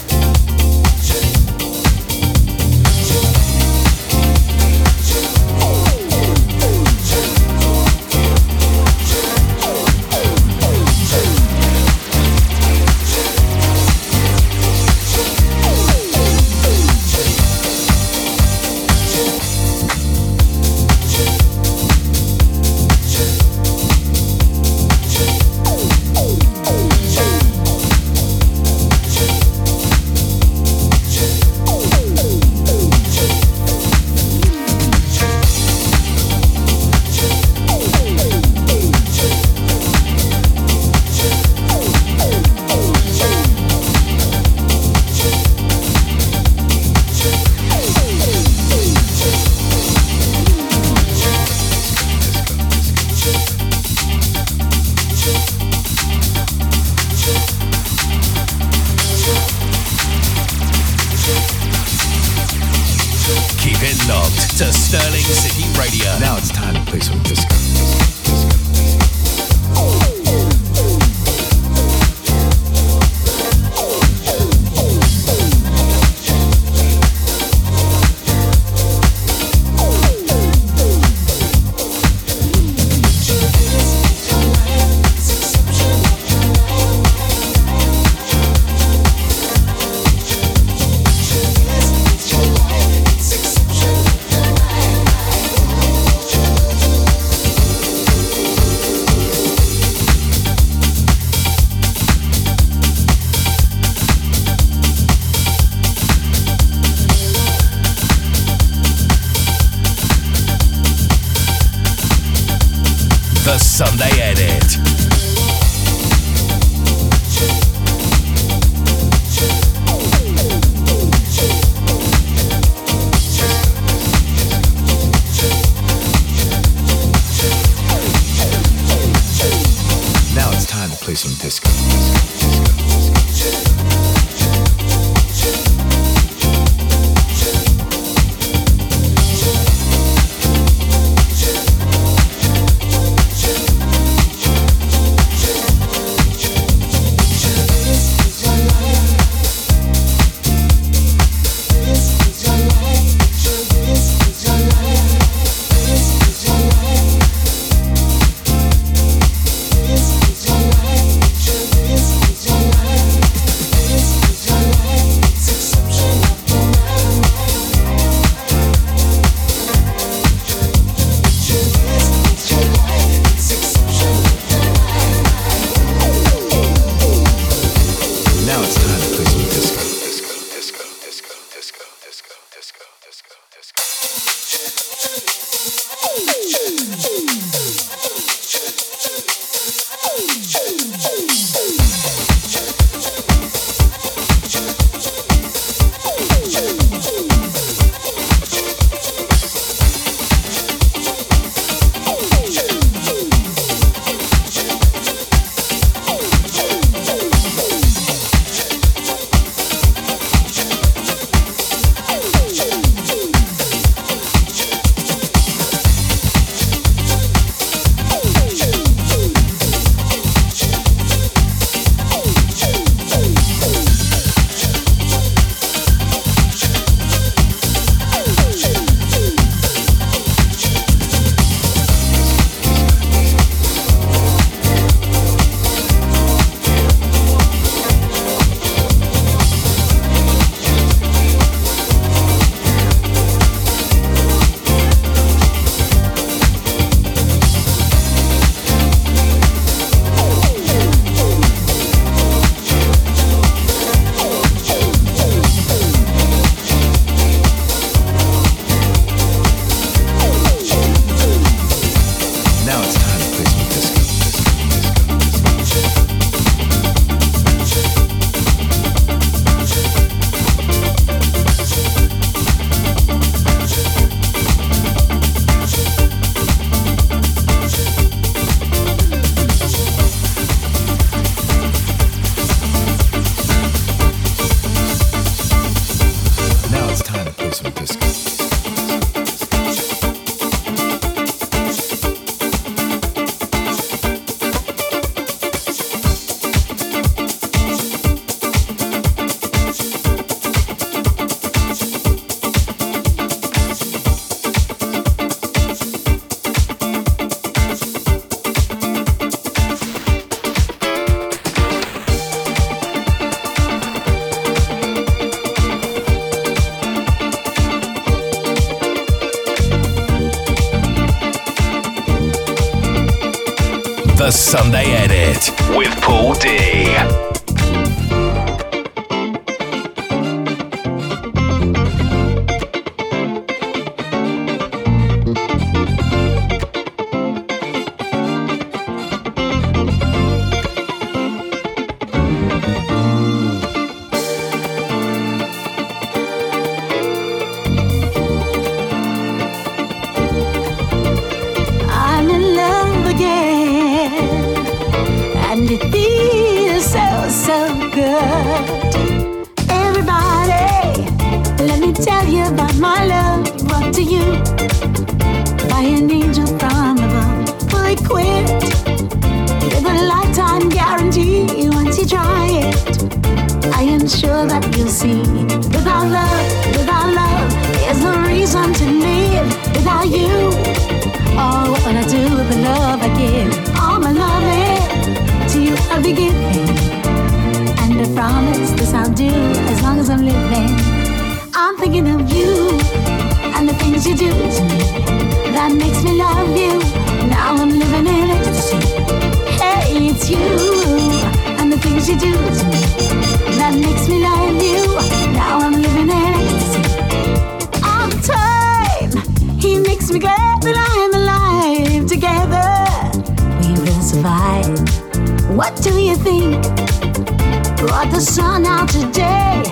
the sun out today.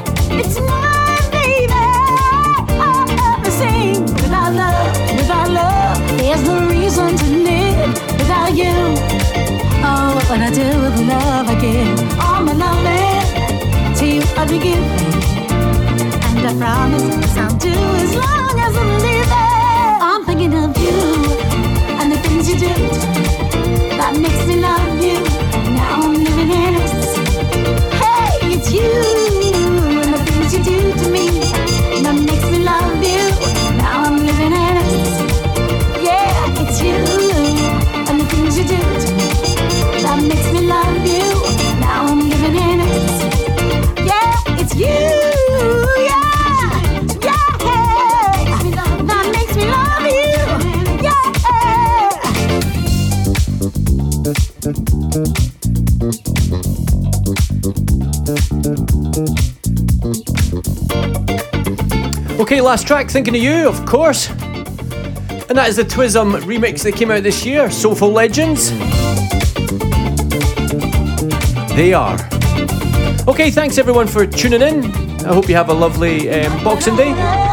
It's mine, baby. I'll ever sing Without love, without love, there's no reason to live. Without you, oh, what would I do with love again? All my loving to you I begin, and I promise I'll do as long as I'm living. I'm thinking of you and the things you do that makes me love you. Last track, Thinking of You, of course. And that is the Twism remix that came out this year, Soulful Legends. They are. Okay, thanks everyone for tuning in. I hope you have a lovely um, Boxing Day.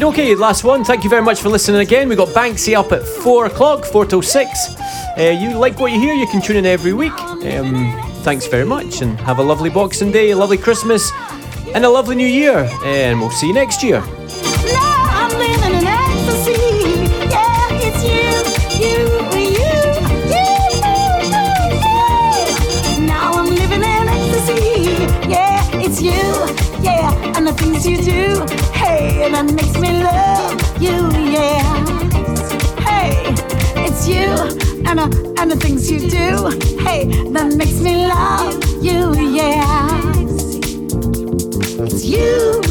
Dokie, last one. Thank you very much for listening again. We got Banksy up at 4 o'clock, 4 till 6. Uh, you like what you hear, you can tune in every week. Um, thanks very much and have a lovely Boxing Day, a lovely Christmas, and a lovely New Year. And we'll see you next year. things you do. Hey, that makes me love you, yeah. Hey, it's you and uh, and the things you do. Hey, that makes me love you, yeah. It's you.